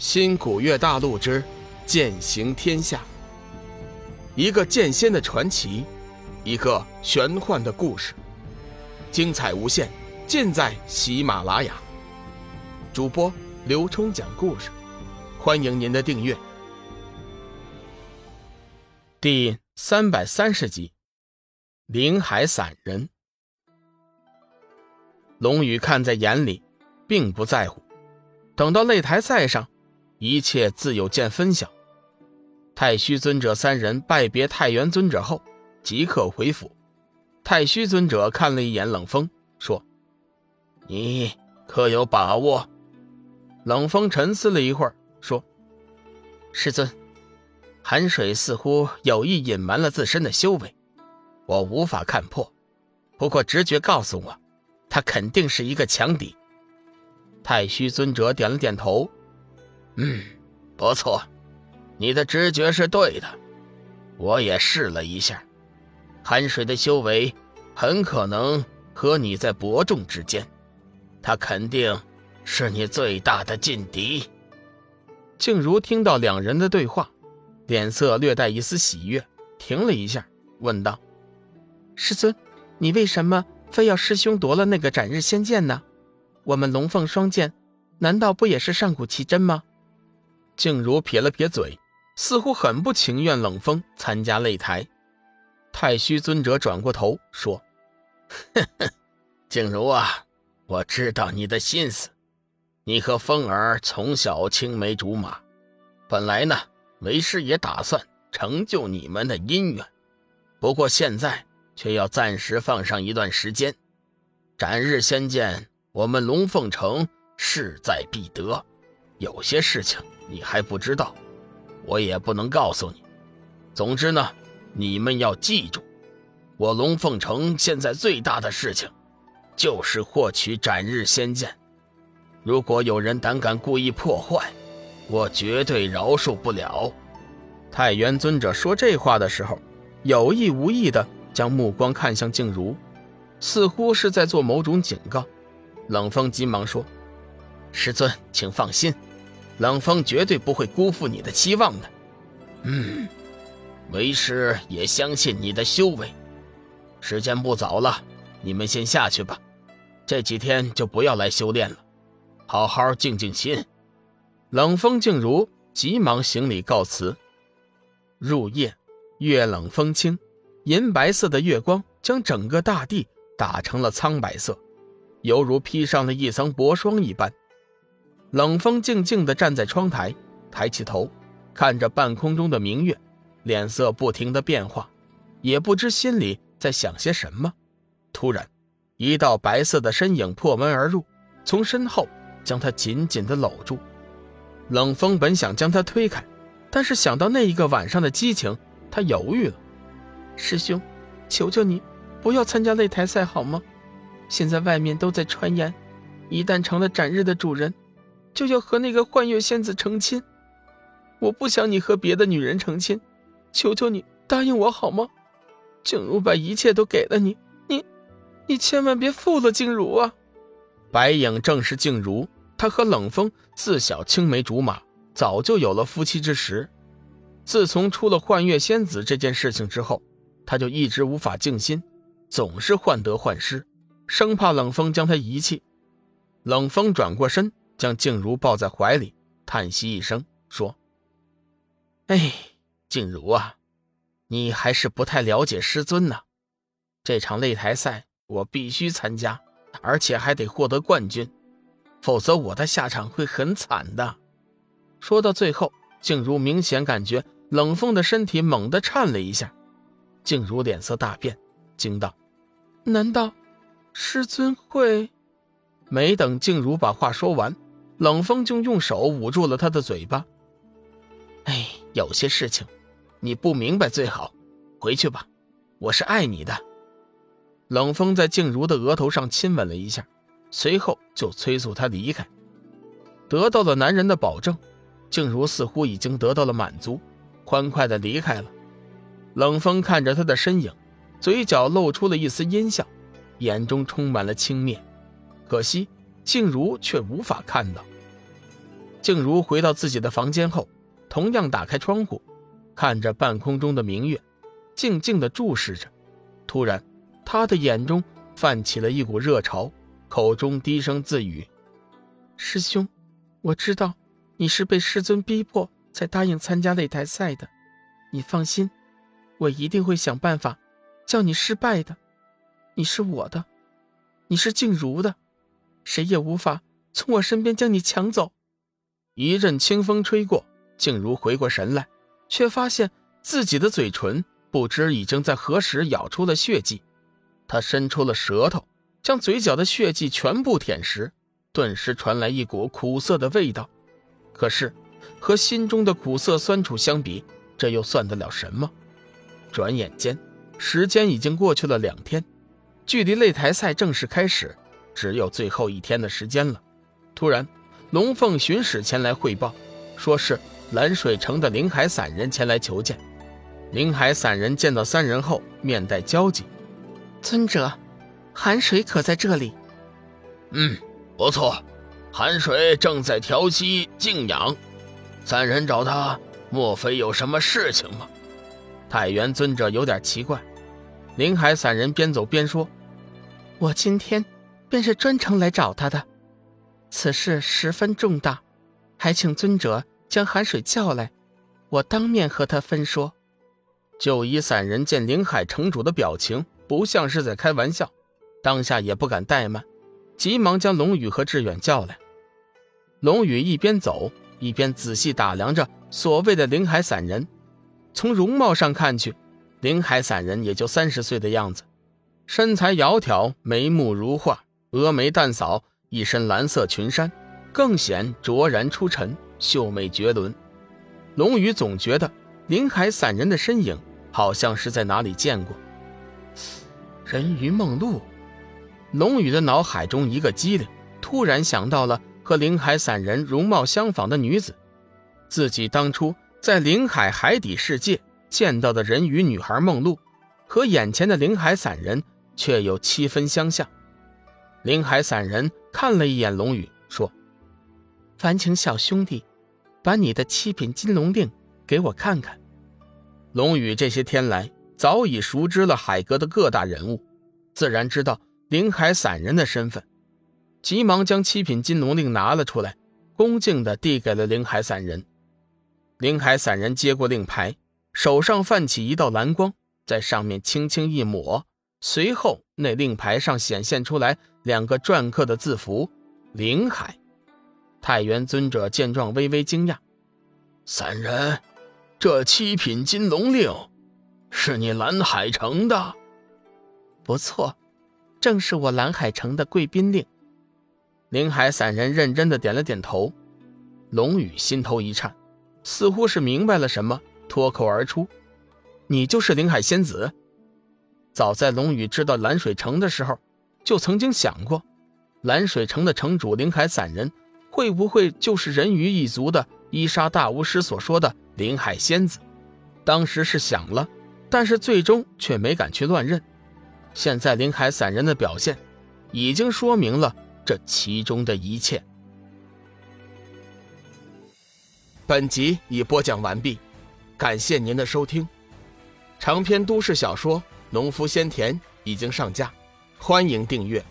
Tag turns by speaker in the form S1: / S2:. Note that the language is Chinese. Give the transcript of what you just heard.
S1: 新古月大陆之剑行天下，一个剑仙的传奇，一个玄幻的故事，精彩无限，尽在喜马拉雅。主播刘冲讲故事，欢迎您的订阅。第三百三十集，林海散人。龙宇看在眼里，并不在乎。等到擂台赛上，一切自有见分晓。太虚尊者三人拜别太元尊者后，即刻回府。太虚尊者看了一眼冷风，说：“你可有把握？”冷风沉思了一会儿，说：“
S2: 师尊，寒水似乎有意隐瞒了自身的修为，我无法看破。不过直觉告诉我。”他肯定是一个强敌。
S1: 太虚尊者点了点头，
S3: 嗯，不错，你的直觉是对的。我也试了一下，寒水的修为很可能和你在伯仲之间，他肯定是你最大的劲敌。
S1: 静茹听到两人的对话，脸色略带一丝喜悦，停了一下，问道：“
S4: 师尊，你为什么？”非要师兄夺了那个斩日仙剑呢？我们龙凤双剑，难道不也是上古奇珍吗？
S1: 静茹撇了撇嘴，似乎很不情愿冷风参加擂台。太虚尊者转过头说：“
S3: 呵呵，静茹啊，我知道你的心思。你和风儿从小青梅竹马，本来呢，为师也打算成就你们的姻缘。不过现在……”却要暂时放上一段时间。斩日仙剑，我们龙凤城势在必得。有些事情你还不知道，我也不能告诉你。总之呢，你们要记住，我龙凤城现在最大的事情，就是获取斩日仙剑。如果有人胆敢故意破坏，我绝对饶恕不了。
S1: 太元尊者说这话的时候，有意无意的。将目光看向静茹，似乎是在做某种警告。
S2: 冷风急忙说：“师尊，请放心，冷风绝对不会辜负你的期望的。”
S3: 嗯，为师也相信你的修为。时间不早了，你们先下去吧。这几天就不要来修炼了，好好静静心。
S1: 冷风、静如急忙行礼告辞。入夜，月冷风清。银白色的月光将整个大地打成了苍白色，犹如披上了一层薄霜一般。冷风静静地站在窗台，抬起头，看着半空中的明月，脸色不停地变化，也不知心里在想些什么。突然，一道白色的身影破门而入，从身后将他紧紧地搂住。冷风本想将他推开，但是想到那一个晚上的激情，他犹豫了。
S4: 师兄，求求你，不要参加擂台赛好吗？现在外面都在传言，一旦成了斩日的主人，就要和那个幻月仙子成亲。我不想你和别的女人成亲，求求你答应我好吗？静茹把一切都给了你，你，你千万别负了静茹啊！
S1: 白影正是静茹，她和冷风自小青梅竹马，早就有了夫妻之实。自从出了幻月仙子这件事情之后。他就一直无法静心，总是患得患失，生怕冷风将他遗弃。冷风转过身，将静茹抱在怀里，叹息一声，说：“
S2: 哎，静茹啊，你还是不太了解师尊呐。这场擂台赛我必须参加，而且还得获得冠军，否则我的下场会很惨的。”
S1: 说到最后，静茹明显感觉冷风的身体猛地颤了一下。静茹脸色大变，惊道：“
S4: 难道师尊会？”
S1: 没等静茹把话说完，冷风就用手捂住了她的嘴巴。
S2: “哎，有些事情你不明白最好回去吧，我是爱你的。”
S1: 冷风在静茹的额头上亲吻了一下，随后就催促她离开。得到了男人的保证，静茹似乎已经得到了满足，欢快的离开了。冷风看着他的身影，嘴角露出了一丝阴笑，眼中充满了轻蔑。可惜静茹却无法看到。静茹回到自己的房间后，同样打开窗户，看着半空中的明月，静静的注视着。突然，她的眼中泛起了一股热潮，口中低声自语：“
S4: 师兄，我知道你是被师尊逼迫才答应参加擂台赛的，你放心，我一定会想办法叫你失败的。你是我的，你是静茹的，谁也无法从我身边将你抢走。”
S1: 一阵清风吹过，静茹回过神来，却发现自己的嘴唇不知已经在何时咬出了血迹。她伸出了舌头，将嘴角的血迹全部舔食，顿时传来一股苦涩的味道。可是，和心中的苦涩酸楚相比，这又算得了什么？转眼间，时间已经过去了两天，距离擂台赛正式开始只有最后一天的时间了。突然，龙凤巡使前来汇报，说是蓝水城的灵海散人前来求见。灵海散人见到三人后，面带焦急：“
S4: 尊者，寒水可在这里？”“
S3: 嗯，不错，寒水正在调息静养。三人找他，莫非有什么事情吗？”
S1: 太原尊者有点奇怪。灵海散人边走边说：“
S4: 我今天便是专程来找他的。”此事十分重大，还请尊者将寒水叫来，我当面和他分说。
S1: 九一散人见灵海城主的表情不像是在开玩笑，当下也不敢怠慢，急忙将龙宇和志远叫来。龙宇一边走一边仔细打量着所谓的灵海散人，从容貌上看去，灵海散人也就三十岁的样子，身材窈窕，眉目如画，峨眉淡扫。一身蓝色裙衫，更显卓然出尘，秀美绝伦。龙宇总觉得林海散人的身影好像是在哪里见过。人鱼梦露，龙宇的脑海中一个机灵，突然想到了和林海散人容貌相仿的女子，自己当初在林海海底世界见到的人鱼女孩梦露，和眼前的林海散人却有七分相像。林海散人看了一眼龙宇，说：“
S4: 烦请小兄弟，把你的七品金龙令给我看看。”
S1: 龙宇这些天来早已熟知了海阁的各大人物，自然知道林海散人的身份，急忙将七品金龙令拿了出来，恭敬地递给了林海散人。林海散人接过令牌，手上泛起一道蓝光，在上面轻轻一抹。随后，那令牌上显现出来两个篆刻的字符“灵海”。太元尊者见状，微微惊讶：“
S3: 散人，这七品金龙令，是你蓝海城的？
S4: 不错，正是我蓝海城的贵宾令。”
S1: 灵海散人认真的点了点头。龙宇心头一颤，似乎是明白了什么，脱口而出：“你就是灵海仙子？”早在龙宇知道蓝水城的时候，就曾经想过，蓝水城的城主林海散人会不会就是人鱼一族的伊莎大巫师所说的林海仙子？当时是想了，但是最终却没敢去乱认。现在林海散人的表现，已经说明了这其中的一切。本集已播讲完毕，感谢您的收听。长篇都市小说。农夫先田已经上架，欢迎订阅。